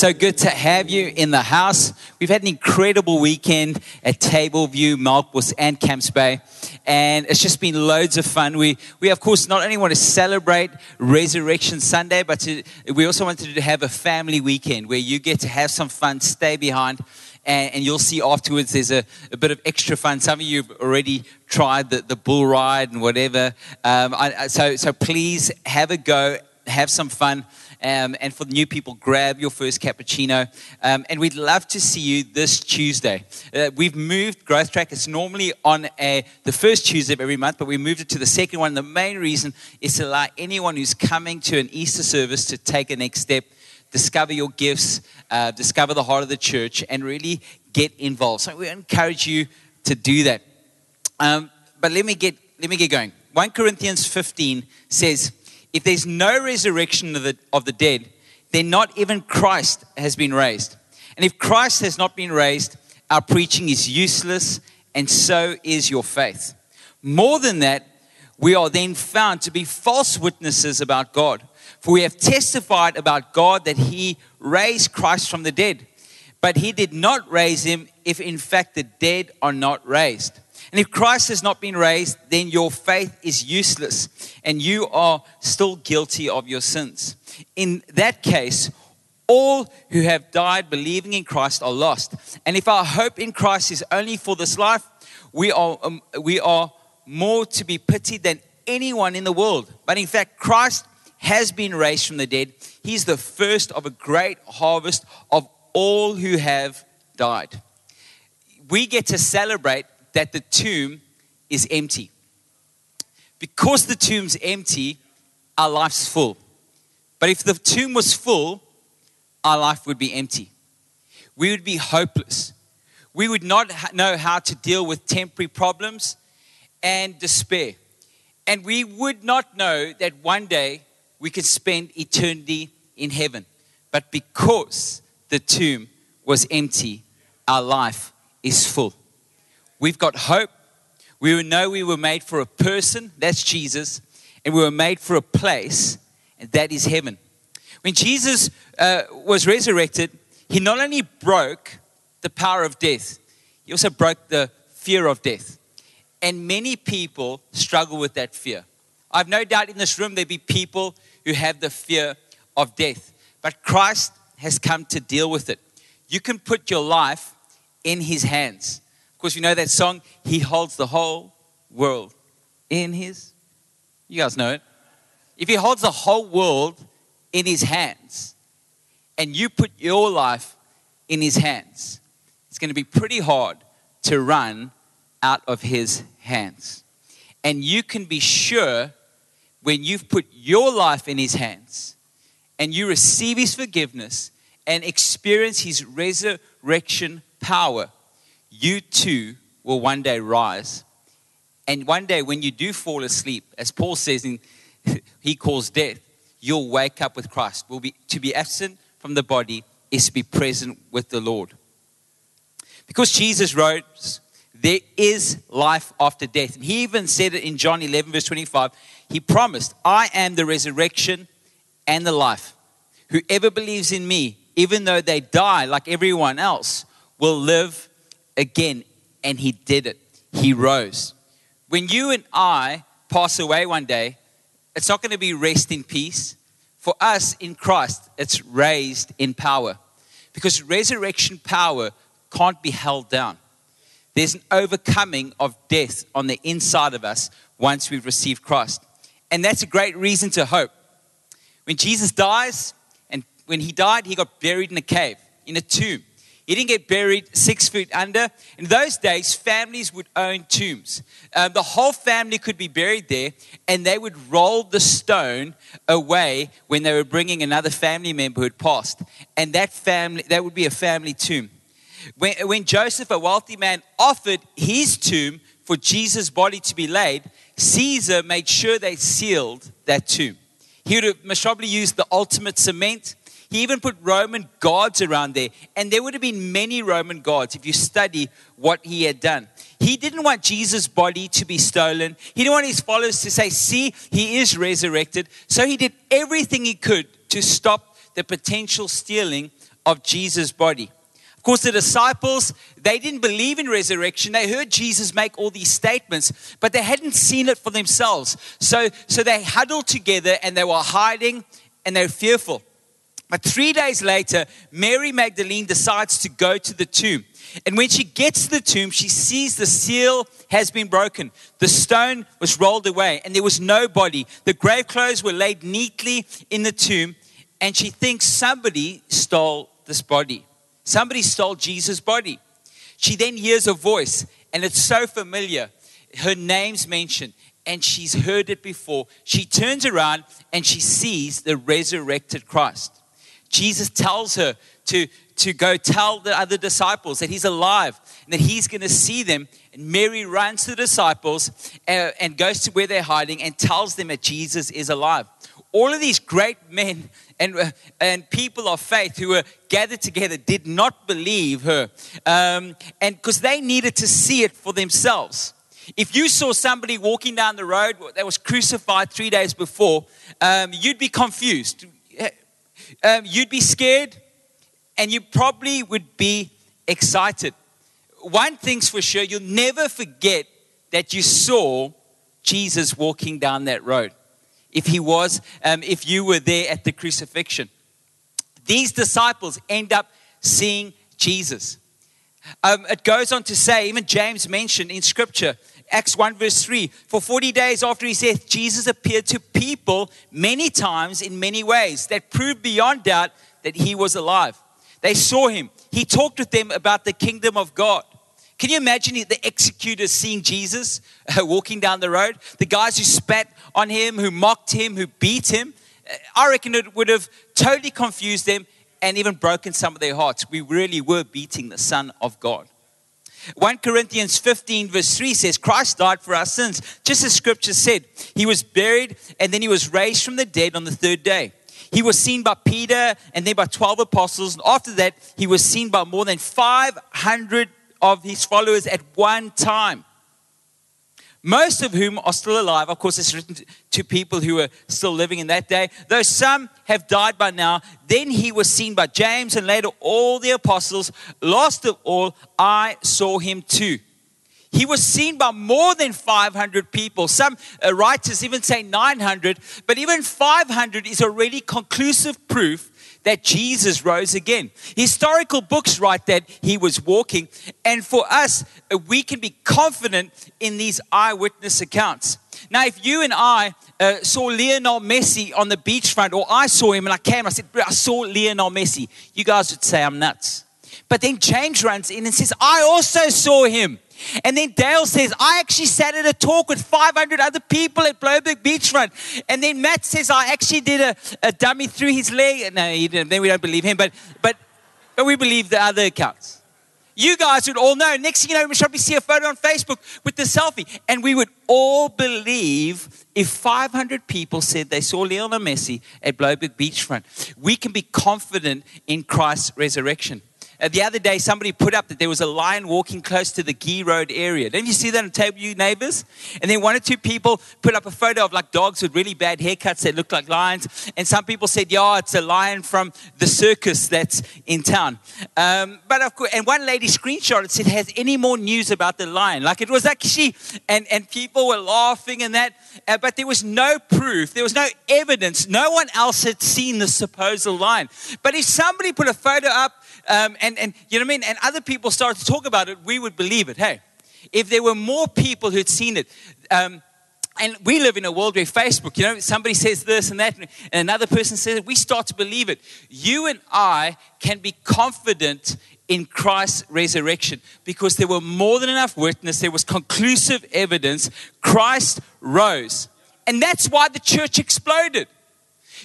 So good to have you in the house. We've had an incredible weekend at Tableview, Melkbos, and Camps Bay. And it's just been loads of fun. We, we of course, not only want to celebrate Resurrection Sunday, but to, we also wanted to have a family weekend where you get to have some fun, stay behind, and, and, you'll see afterwards there's a, a, bit of extra fun. Some of you have already tried the, the bull ride and whatever. Um, I, so, so please have a go, have some fun. Um, and for the new people, grab your first cappuccino. Um, and we'd love to see you this Tuesday. Uh, we've moved Growth Track. It's normally on a, the first Tuesday of every month, but we moved it to the second one. The main reason is to allow anyone who's coming to an Easter service to take a next step discover your gifts, uh, discover the heart of the church, and really get involved. So we encourage you to do that. Um, but let me get let me get going. 1 Corinthians 15 says, if there's no resurrection of the, of the dead, then not even Christ has been raised. And if Christ has not been raised, our preaching is useless, and so is your faith. More than that, we are then found to be false witnesses about God. For we have testified about God that he raised Christ from the dead. But he did not raise him if in fact the dead are not raised. And if Christ has not been raised, then your faith is useless and you are still guilty of your sins. In that case, all who have died believing in Christ are lost. And if our hope in Christ is only for this life, we are, um, we are more to be pitied than anyone in the world. But in fact, Christ has been raised from the dead. He's the first of a great harvest of all who have died. We get to celebrate that the tomb is empty. Because the tomb's empty, our life's full. But if the tomb was full, our life would be empty. We would be hopeless. We would not know how to deal with temporary problems and despair. And we would not know that one day we could spend eternity in heaven. But because the tomb was empty, our life is full. We've got hope. We know we were made for a person, that's Jesus, and we were made for a place, and that is heaven. When Jesus uh, was resurrected, he not only broke the power of death, he also broke the fear of death. And many people struggle with that fear. I've no doubt in this room there be people who have the fear of death. But Christ has come to deal with it. You can put your life in his hands. Of course, you know that song, He holds the whole world in his. You guys know it. If he holds the whole world in his hands and you put your life in his hands, it's going to be pretty hard to run out of his hands. And you can be sure when you've put your life in His hands and you receive His forgiveness and experience His resurrection power, you too will one day rise. And one day, when you do fall asleep, as Paul says, in, he calls death, you'll wake up with Christ. Will be, to be absent from the body is to be present with the Lord. Because Jesus rose, there is life after death. And he even said it in John 11, verse 25. He promised, I am the resurrection and the life. Whoever believes in me, even though they die like everyone else, will live again. And he did it. He rose. When you and I pass away one day, it's not going to be rest in peace. For us in Christ, it's raised in power. Because resurrection power can't be held down. There's an overcoming of death on the inside of us once we've received Christ. And that's a great reason to hope. When Jesus dies, and when he died, he got buried in a cave, in a tomb. He didn't get buried six feet under. In those days, families would own tombs. Um, the whole family could be buried there, and they would roll the stone away when they were bringing another family member who had passed. And that family, that would be a family tomb. When, when Joseph, a wealthy man, offered his tomb for Jesus' body to be laid, Caesar made sure they sealed that tomb. He would have most probably used the ultimate cement. He even put Roman guards around there. And there would have been many Roman guards if you study what he had done. He didn't want Jesus' body to be stolen. He didn't want his followers to say, see, he is resurrected. So he did everything he could to stop the potential stealing of Jesus' body. Of course, the disciples, they didn't believe in resurrection. They heard Jesus make all these statements, but they hadn't seen it for themselves. So, so they huddled together and they were hiding and they were fearful. But three days later, Mary Magdalene decides to go to the tomb. And when she gets to the tomb, she sees the seal has been broken. The stone was rolled away, and there was no body. The grave clothes were laid neatly in the tomb, and she thinks somebody stole this body. Somebody stole Jesus' body. She then hears a voice, and it's so familiar. Her name's mentioned, and she's heard it before. She turns around and she sees the resurrected Christ. Jesus tells her to, to go tell the other disciples that he's alive and that he's going to see them. And Mary runs to the disciples uh, and goes to where they're hiding and tells them that Jesus is alive. All of these great men and, uh, and people of faith who were gathered together did not believe her. Um, and because they needed to see it for themselves. If you saw somebody walking down the road that was crucified three days before, um, you'd be confused. Um, you'd be scared and you probably would be excited. One thing's for sure, you'll never forget that you saw Jesus walking down that road if he was, um, if you were there at the crucifixion. These disciples end up seeing Jesus. Um, it goes on to say, even James mentioned in scripture, Acts 1 verse 3, for 40 days after his death, Jesus appeared to people many times in many ways that proved beyond doubt that he was alive. They saw him. He talked with them about the kingdom of God. Can you imagine the executors seeing Jesus uh, walking down the road? The guys who spat on him, who mocked him, who beat him. Uh, I reckon it would have totally confused them and even broken some of their hearts. We really were beating the Son of God. 1 Corinthians 15, verse 3 says, Christ died for our sins, just as scripture said. He was buried and then he was raised from the dead on the third day. He was seen by Peter and then by 12 apostles. And after that, he was seen by more than 500 of his followers at one time. Most of whom are still alive. Of course, it's written to people who are still living in that day. Though some have died by now, then he was seen by James and later all the apostles. Last of all, I saw him too. He was seen by more than 500 people. Some writers even say 900, but even 500 is already conclusive proof that Jesus rose again. Historical books write that he was walking, and for us, uh, we can be confident in these eyewitness accounts. Now, if you and I uh, saw Lionel Messi on the beachfront, or I saw him and I came, I said, I saw Lionel Messi, you guys would say I'm nuts. But then James runs in and says, I also saw him. And then Dale says, I actually sat at a talk with 500 other people at Blouberg Beachfront. And then Matt says, I actually did a, a dummy through his leg. No, he didn't. Then we don't believe him, but, but, but we believe the other accounts. You guys would all know. Next thing you know, we probably see a photo on Facebook with the selfie. And we would all believe if 500 people said they saw Lionel Messi at Blouberg Beachfront. We can be confident in Christ's resurrection. Uh, the other day, somebody put up that there was a lion walking close to the Gie Road area. Didn't you see that on table, you neighbors? And then one or two people put up a photo of like dogs with really bad haircuts that look like lions. And some people said, yeah, it's a lion from the circus that's in town. Um, but of course, and one lady screenshot it said, has any more news about the lion? Like it was actually, and, and people were laughing and that, uh, but there was no proof. There was no evidence. No one else had seen the supposed line. But if somebody put a photo up um, and, and you know what I mean? And other people started to talk about it, we would believe it. Hey, if there were more people who'd seen it, um, and we live in a world where Facebook, you know, somebody says this and that, and another person says it, we start to believe it. You and I can be confident in Christ's resurrection because there were more than enough witness, there was conclusive evidence. Christ rose. And that's why the church exploded.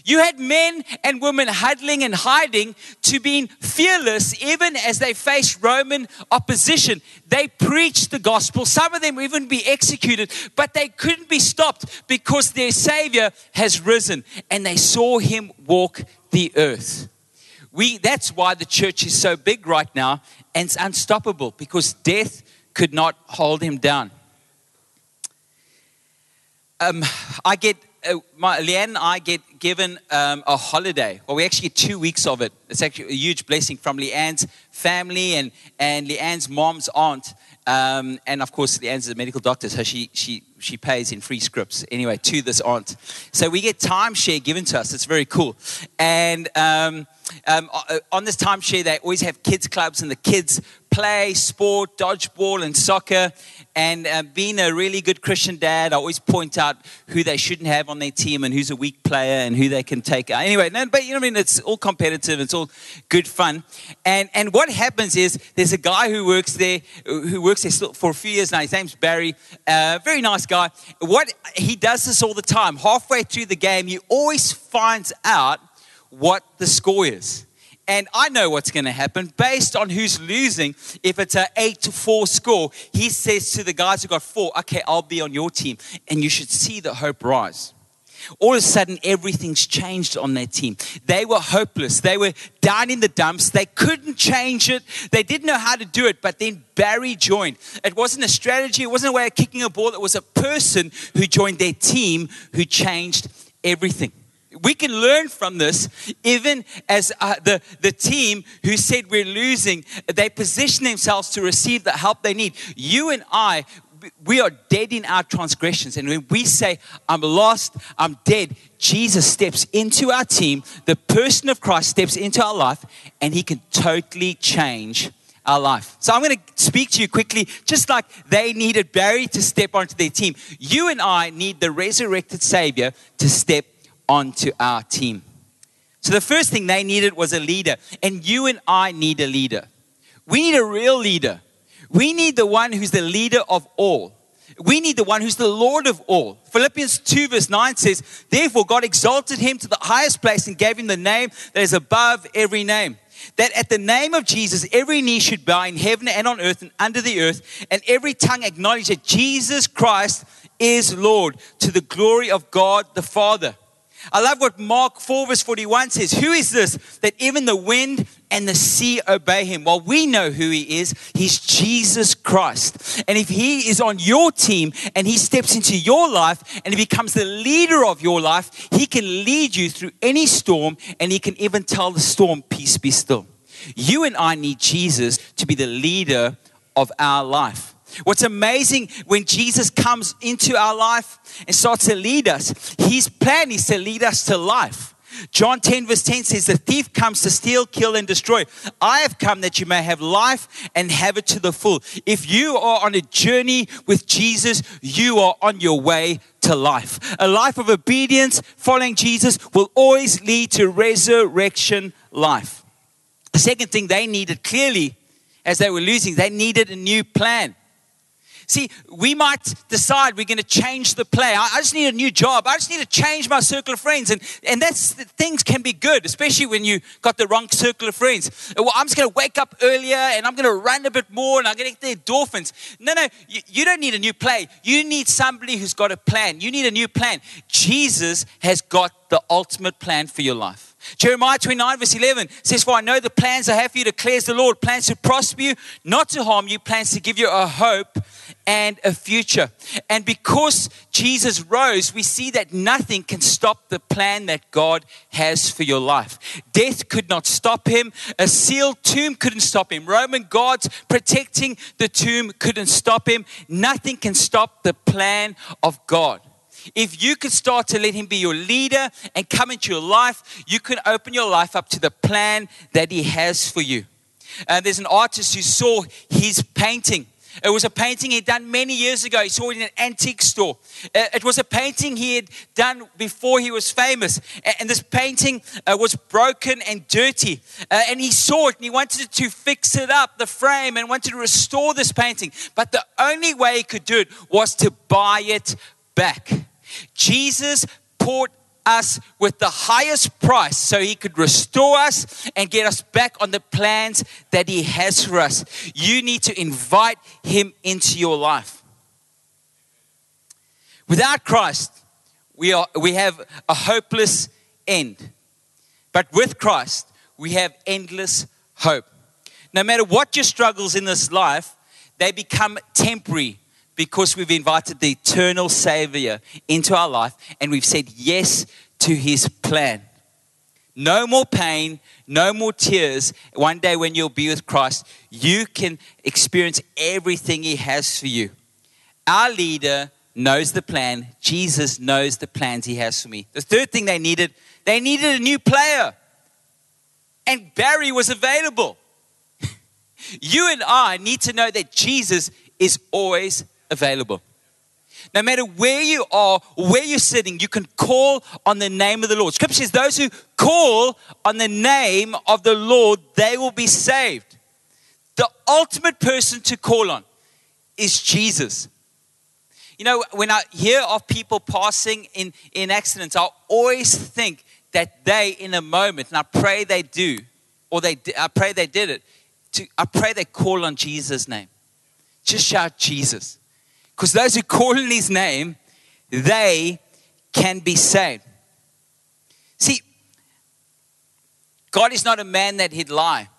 You had men and women huddling and hiding to being fearless even as they faced Roman opposition. They preached the gospel. Some of them even be executed, but they couldn't be stopped because their Savior has risen and they saw him walk the earth. We, that's why the church is so big right now and it's unstoppable because death could not hold him down. Um, I get uh, my, Leanne and I get given um, a holiday. Well, we actually get two weeks of it. It's actually a huge blessing from Leanne's family and, and Leanne's mom's aunt. Um, and of course, Leanne's a medical doctor, so she, she, she pays in free scripts anyway to this aunt. So we get timeshare given to us. It's very cool. And um, um, on this timeshare, they always have kids' clubs, and the kids play sport, dodgeball, and soccer. And uh, being a really good Christian dad, I always point out who they shouldn't have on their team and who's a weak player and who they can take. Out. Anyway, no, but you know what I mean? It's all competitive, it's all good fun. And, and what happens is there's a guy who works there, who works there for a few years now. His name's Barry, uh, very nice guy. What he does this all the time. Halfway through the game, he always finds out what the score is and I know what's going to happen based on who's losing. If it's an eight to four score, he says to the guys who got four, okay, I'll be on your team. And you should see the hope rise. All of a sudden, everything's changed on their team. They were hopeless. They were down in the dumps. They couldn't change it. They didn't know how to do it. But then Barry joined. It wasn't a strategy, it wasn't a way of kicking a ball. It was a person who joined their team who changed everything we can learn from this, even as uh, the, the team who said we're losing, they position themselves to receive the help they need. You and I, we are dead in our transgressions. And when we say, I'm lost, I'm dead, Jesus steps into our team, the person of Christ steps into our life, and he can totally change our life. So I'm going to speak to you quickly, just like they needed Barry to step onto their team. You and I need the resurrected Savior to step onto our team. So the first thing they needed was a leader. And you and I need a leader. We need a real leader. We need the one who's the leader of all. We need the one who's the Lord of all. Philippians 2, verse 9 says, Therefore, God exalted him to the highest place and gave him the name that is above every name. That at the name of Jesus, every knee should bow in heaven and on earth and under the earth, and every tongue acknowledge that Jesus Christ is Lord to the glory of God the Father. I love what Mark 4 verse 41 says. Who is this that even the wind and the sea obey him? Well, we know who he is. He's Jesus Christ. And if he is on your team and he steps into your life and he becomes the leader of your life, he can lead you through any storm and he can even tell the storm, peace be still. You and I need Jesus to be the leader of our life. What's amazing when Jesus comes into our life and starts to lead us, his plan is to lead us to life. John 10, verse 10 says, The thief comes to steal, kill, and destroy. I have come that you may have life and have it to the full. If you are on a journey with Jesus, you are on your way to life. A life of obedience, following Jesus, will always lead to resurrection life. The second thing they needed clearly as they were losing, they needed a new plan. See, we might decide we're going to change the play. I, just need a new job. I just need to change my circle of friends. And, and that's things can be good, especially when you got the wrong circle of friends. Well, I'm just going to wake up earlier and I'm going to run a bit more and I'm going to get the endorphins. No, no, you, you don't need a new play. You need somebody who's got a plan. You need a new plan. Jesus has got the ultimate plan for your life. Jeremiah 29, verse 11 says, For I know the plans I have for you, declares the Lord plans to prosper you, not to harm you, plans to give you a hope and a future. And because Jesus rose, we see that nothing can stop the plan that God has for your life. Death could not stop him, a sealed tomb couldn't stop him, Roman guards protecting the tomb couldn't stop him. Nothing can stop the plan of God. If you could start to let Him be your leader and come into your life, you can open your life up to the plan that He has for you. Uh, there's an artist who saw his painting. It was a painting he'd done many years ago. He saw it in an antique store. Uh, it was a painting he had done before he was famous. And this painting uh, was broken and dirty. Uh, and he saw it and he wanted to fix it up, the frame, and wanted to restore this painting. But the only way he could do it was to buy it back. Jesus poured us with the highest price so he could restore us and get us back on the plans that he has for us. You need to invite him into your life. Without Christ, we, are, we have a hopeless end. But with Christ, we have endless hope. No matter what your struggles in this life, they become temporary because we've invited the eternal Savior into our life and we've said yes to His plan. No more pain, no more tears. One day when you'll be with Christ, you can experience everything He has for you. Our leader knows the plan. Jesus knows the plans He has for me. The third thing they needed, they needed a new player. And Barry was available. you and I need to know that Jesus is always available. No matter where you are, where you're sitting, you can call on the name of the Lord. Scripture says, Those who call on the name of the Lord, they will be saved. The ultimate person to call on is Jesus. You know, when I hear of people passing in, in accidents, I always think that they, in a moment, and I pray they do, or they, I pray they did it, to, I pray they call on Jesus' name. Just shout Jesus. Because those who call in his name, they can be saved. See, God is not a man that he'd lie.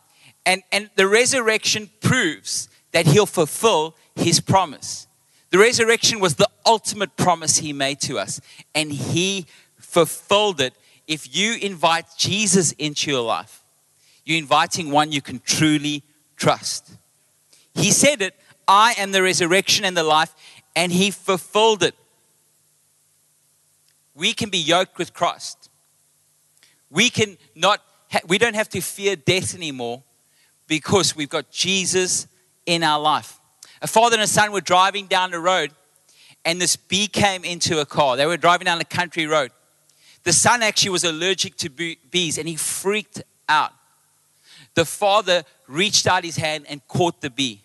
And, and the resurrection proves that he'll fulfill his promise. The resurrection was the ultimate promise he made to us, and he fulfilled it. If you invite Jesus into your life, you're inviting one you can truly trust. He said it I am the resurrection and the life, and he fulfilled it. We can be yoked with Christ. We can not we don't have to fear death anymore because we've got Jesus in our life. A father and a son were driving down the road and this bee came into a car. They were driving down a country road. The son actually was allergic to bees and he freaked out. The father reached out his hand and caught the bee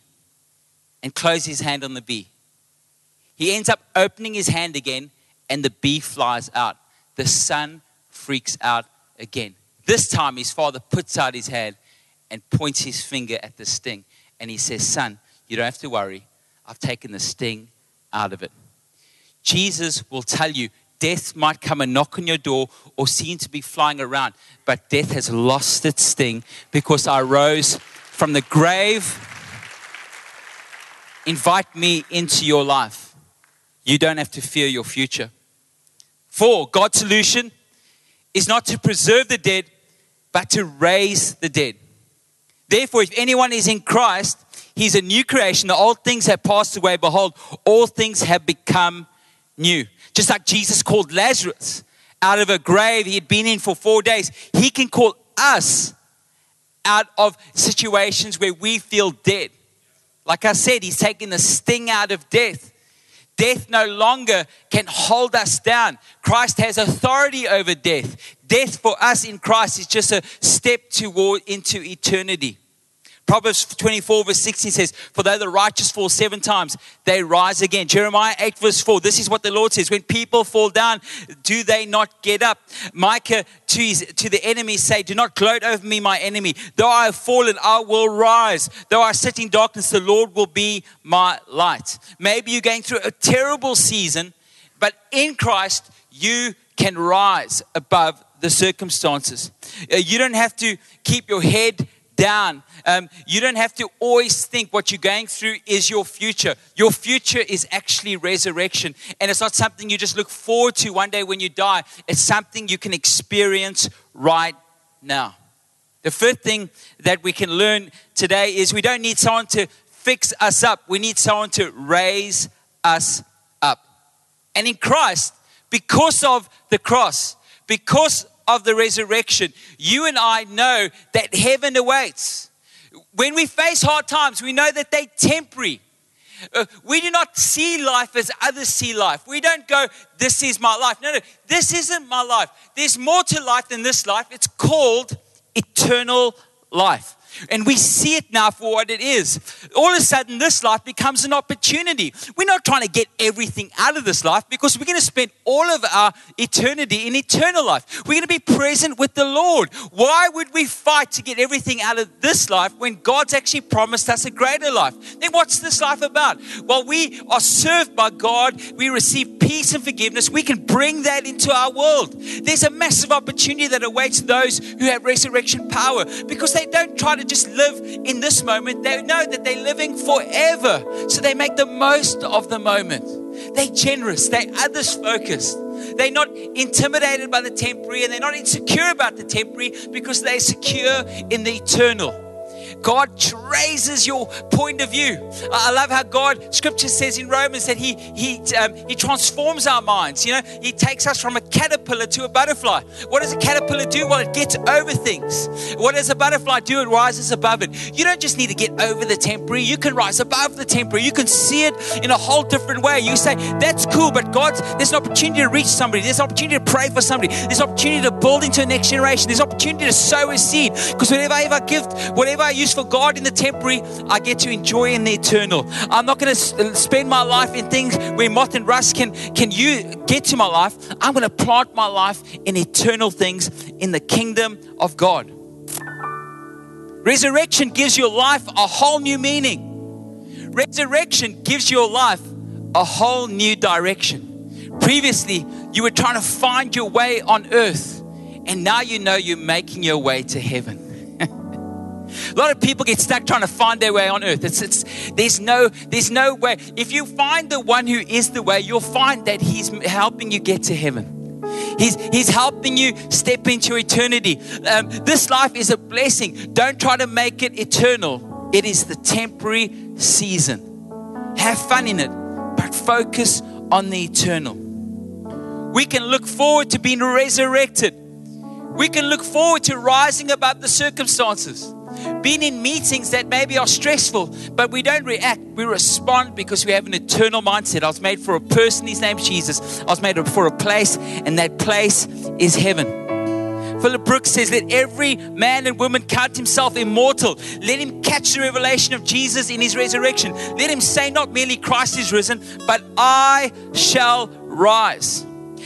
and closed his hand on the bee. He ends up opening his hand again, and the bee flies out. The son freaks out again. This time, his father puts out his hand and points his finger at the sting. And he says, Son, you don't have to worry. I've taken the sting out of it. Jesus will tell you death might come and knock on your door or seem to be flying around, but death has lost its sting because I rose from the grave. Invite me into your life you don't have to fear your future. Four, God's solution is not to preserve the dead, but to raise the dead. Therefore, if anyone is in Christ, he's a new creation. The old things have passed away. Behold, all things have become new. Just like Jesus called Lazarus out of a grave he had been in for four days, he can call us out of situations where we feel dead. Like I said, he's taken the sting out of death. Death no longer can hold us down. Christ has authority over death. Death for us in Christ is just a step toward into eternity. Proverbs 24, verse 16 says, For though the righteous fall seven times, they rise again. Jeremiah 8, verse 4, this is what the Lord says When people fall down, do they not get up? Micah to, his, to the enemy say, Do not gloat over me, my enemy. Though I have fallen, I will rise. Though I sit in darkness, the Lord will be my light. Maybe you're going through a terrible season, but in Christ, you can rise above the circumstances. Uh, you don't have to keep your head down. Um, you don't have to always think what you're going through is your future. Your future is actually resurrection. And it's not something you just look forward to one day when you die, it's something you can experience right now. The fifth thing that we can learn today is we don't need someone to fix us up, we need someone to raise us up. And in Christ, because of the cross, because of the resurrection, you and I know that heaven awaits. When we face hard times, we know that they're temporary. Uh, we do not see life as others see life. We don't go, this is my life. No, no, this isn't my life. There's more to life than this life. It's called eternal life. And we see it now for what it is. All of a sudden, this life becomes an opportunity. We're not trying to get everything out of this life because we're going to spend all of our eternity in eternal life. We're going to be present with the Lord. Why would we fight to get everything out of this life when God's actually promised us a greater life? Then what's this life about? Well, we are served by God, we receive peace and forgiveness. We can bring that into our world. There's a massive opportunity that awaits those who have resurrection power because they don't try to to just live in this moment. They know that they're living forever. So they make the most of the moment. They're generous, they're others focused. They're not intimidated by the temporary and they're not insecure about the temporary because they're secure in the eternal. God raises your point of view. I love how God, Scripture says in Romans that He He um, He transforms our minds. You know, He takes us from a caterpillar to a butterfly. What does a caterpillar do? Well, it gets over things. What does a butterfly do? It rises above it. You don't just need to get over the temporary. You can rise above the temporary. You can see it in a whole different way. You say that's cool, but God, there's an opportunity to reach somebody. There's an opportunity to pray for somebody. There's an opportunity to build into a next generation. There's an opportunity to sow a seed. Because whatever I give, whatever I use for God in the temporary, I get to enjoy in the eternal. I'm not going to uh, spend my life in things where moth and rust can, can you get to my life. I'm going to plant my life in eternal things in the kingdom of God. Resurrection gives your life a whole new meaning. Resurrection gives your life a whole new direction. Previously, you were trying to find your way on earth, and now you know you're making your way to heaven. A lot of people get stuck trying to find their way on earth. It's, it's, there's, no, there's no way. If you find the one who is the way, you'll find that he's helping you get to heaven. He's, he's helping you step into eternity. Um, this life is a blessing. Don't try to make it eternal, it is the temporary season. Have fun in it, but focus on the eternal. We can look forward to being resurrected. We can look forward to rising above the circumstances been in meetings that maybe are stressful, but we don't react. We respond because we have an eternal mindset. I was made for a person, his name's Jesus. I was made for a place, and that place is heaven. Philip Brooks says, Let every man and woman count himself immortal. Let him catch the revelation of Jesus in his resurrection. Let him say, Not merely Christ is risen, but I shall rise.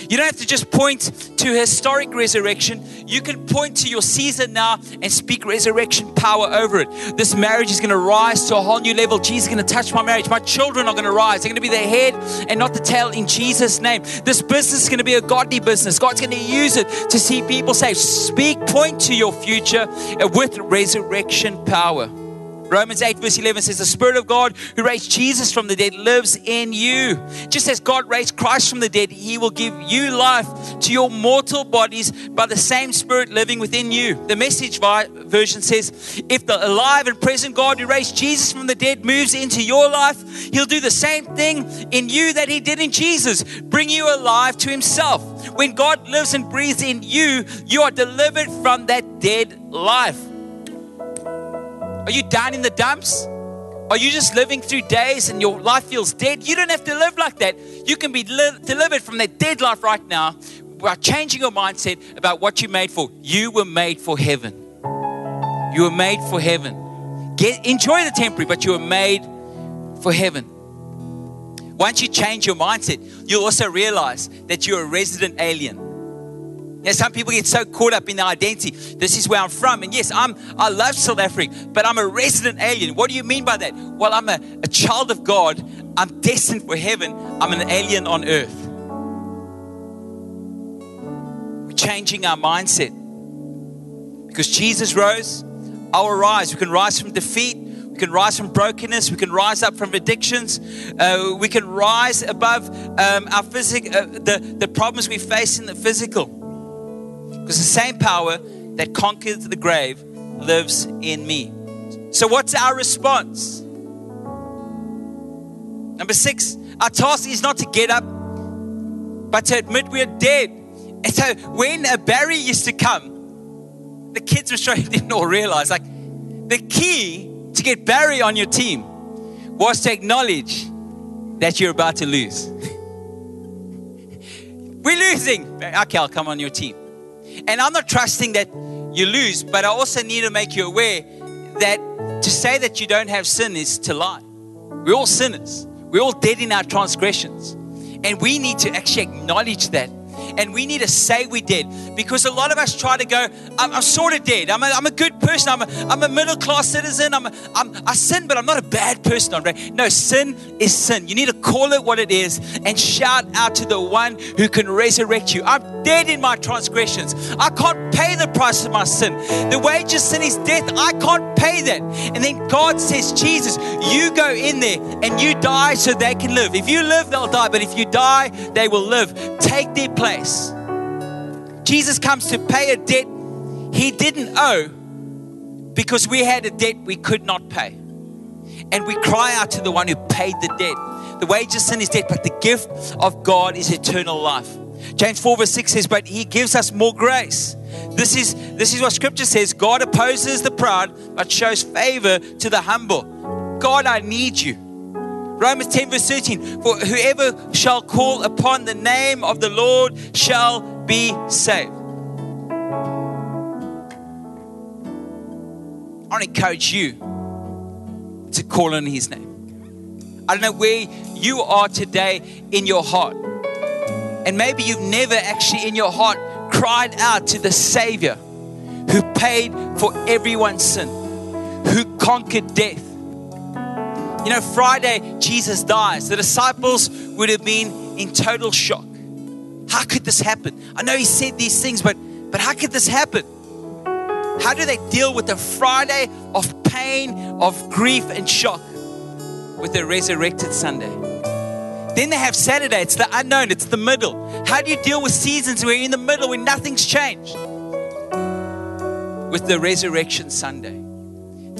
You don't have to just point to historic resurrection. You can point to your season now and speak resurrection power over it. This marriage is going to rise to a whole new level. Jesus is going to touch my marriage. My children are going to rise. They're going to be the head and not the tail in Jesus' name. This business is going to be a godly business. God's going to use it to see people saved. Speak, point to your future with resurrection power. Romans 8, verse 11 says, The Spirit of God who raised Jesus from the dead lives in you. Just as God raised Christ from the dead, He will give you life to your mortal bodies by the same Spirit living within you. The message version says, If the alive and present God who raised Jesus from the dead moves into your life, He'll do the same thing in you that He did in Jesus bring you alive to Himself. When God lives and breathes in you, you are delivered from that dead life. Are you down in the dumps? Are you just living through days and your life feels dead? You don't have to live like that. You can be li- delivered from that dead life right now by changing your mindset about what you're made for. You were made for heaven. You were made for heaven. Get, enjoy the temporary, but you were made for heaven. Once you change your mindset, you'll also realize that you're a resident alien. Yeah, some people get so caught up in their identity. This is where I'm from. And yes, I'm I love South Africa, but I'm a resident alien. What do you mean by that? Well, I'm a, a child of God. I'm destined for heaven. I'm an alien on earth. We're changing our mindset. Because Jesus rose, I'll rise. We can rise from defeat. We can rise from brokenness. We can rise up from addictions. Uh, we can rise above um, our physical, uh, the, the problems we face in the physical. Because the same power that conquered the grave lives in me. So, what's our response? Number six, our task is not to get up, but to admit we're dead. And so, when a Barry used to come, the kids were Australia didn't all realize like the key to get Barry on your team was to acknowledge that you're about to lose. we're losing. Okay, I'll come on your team. And I'm not trusting that you lose, but I also need to make you aware that to say that you don't have sin is to lie. We're all sinners, we're all dead in our transgressions. And we need to actually acknowledge that and we need to say we did because a lot of us try to go, I'm, I'm sort of dead. I'm a, I'm a good person. I'm a, I'm a middle class citizen. I'm, a, I'm I sin, but I'm not a bad person, Andre. No, sin is sin. You need to call it what it is and shout out to the one who can resurrect you. I'm dead in my transgressions. I can't pay the price of my sin. The wage of sin is death. I can't pay that. And then God says, Jesus, you go in there and you die so they can live. If you live, they'll die. But if you die, they will live. Take their place. Jesus comes to pay a debt he didn't owe because we had a debt we could not pay. And we cry out to the one who paid the debt. The wages of sin is death, but the gift of God is eternal life. James 4 verse 6 says, But he gives us more grace. This is this is what scripture says. God opposes the proud, but shows favor to the humble. God, I need you. Romans 10 verse 13, for whoever shall call upon the name of the Lord shall be saved. I want to encourage you to call on his name. I don't know where you are today in your heart. And maybe you've never actually in your heart cried out to the Savior who paid for everyone's sin, who conquered death. You know, Friday, Jesus dies. The disciples would have been in total shock. How could this happen? I know he said these things, but, but how could this happen? How do they deal with the Friday of pain, of grief, and shock? with the resurrected Sunday. Then they have Saturday, it's the unknown, it's the middle. How do you deal with seasons where you're in the middle, when nothing's changed? With the resurrection Sunday.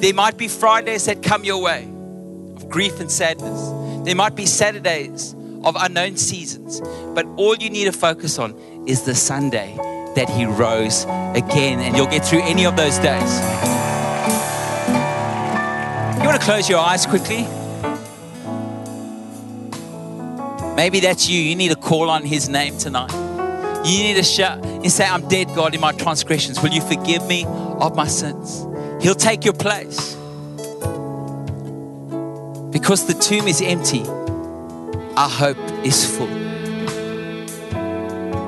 There might be Fridays that come your way of grief and sadness. There might be Saturdays of unknown seasons. But all you need to focus on is the Sunday that He rose again, and you'll get through any of those days. You want to close your eyes quickly? Maybe that's you. You need to call on His name tonight. You need to shout and say, I'm dead, God, in my transgressions. Will you forgive me of my sins? He'll take your place. Because the tomb is empty, our hope is full.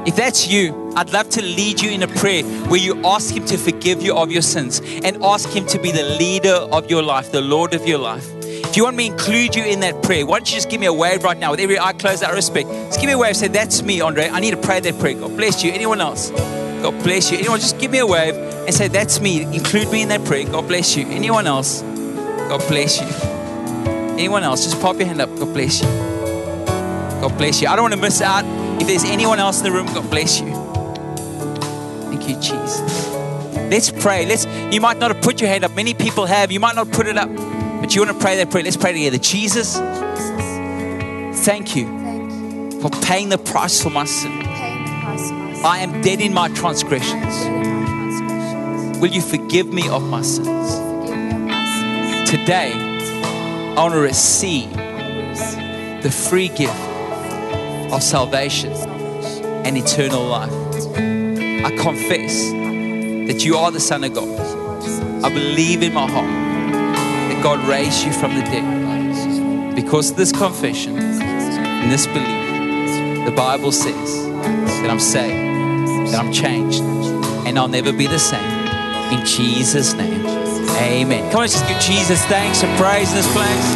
If that's you, I'd love to lead you in a prayer where you ask Him to forgive you of your sins and ask Him to be the leader of your life, the Lord of your life. You want me to include you in that prayer, why don't you just give me a wave right now with every eye closed out of respect? Just give me a wave. Say, That's me, Andre. I need to pray that prayer. God bless you. Anyone else? God bless you. Anyone, just give me a wave and say, That's me. Include me in that prayer. God bless you. Anyone else? God bless you. Anyone else? Just pop your hand up. God bless you. God bless you. I don't want to miss out. If there's anyone else in the room, God bless you. Thank you, Jesus. Let's pray. Let's. You might not have put your hand up. Many people have. You might not put it up. But you want to pray that prayer? Let's pray together. Jesus, thank you for paying the price for my sin. I am dead in my transgressions. Will you forgive me of my sins? Today, I want to receive the free gift of salvation and eternal life. I confess that you are the Son of God. I believe in my heart God raised you from the dead. Because of this confession and this belief, the Bible says that I'm saved, that I'm changed, and I'll never be the same. In Jesus' name, amen. Come on, just give Jesus thanks and praise in this place.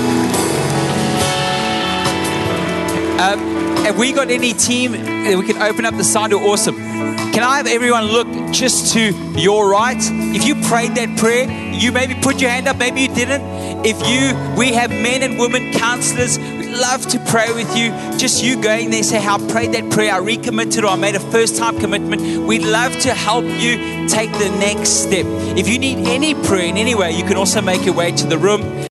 Um, have we got any team that we can open up the sign to? Awesome. Can I have everyone look just to your right? If you prayed that prayer, you maybe put your hand up, maybe you didn't. If you, we have men and women counselors. We'd love to pray with you. Just you going there, say, how I prayed that prayer, I recommitted, or I made a first time commitment. We'd love to help you take the next step. If you need any prayer in any way, you can also make your way to the room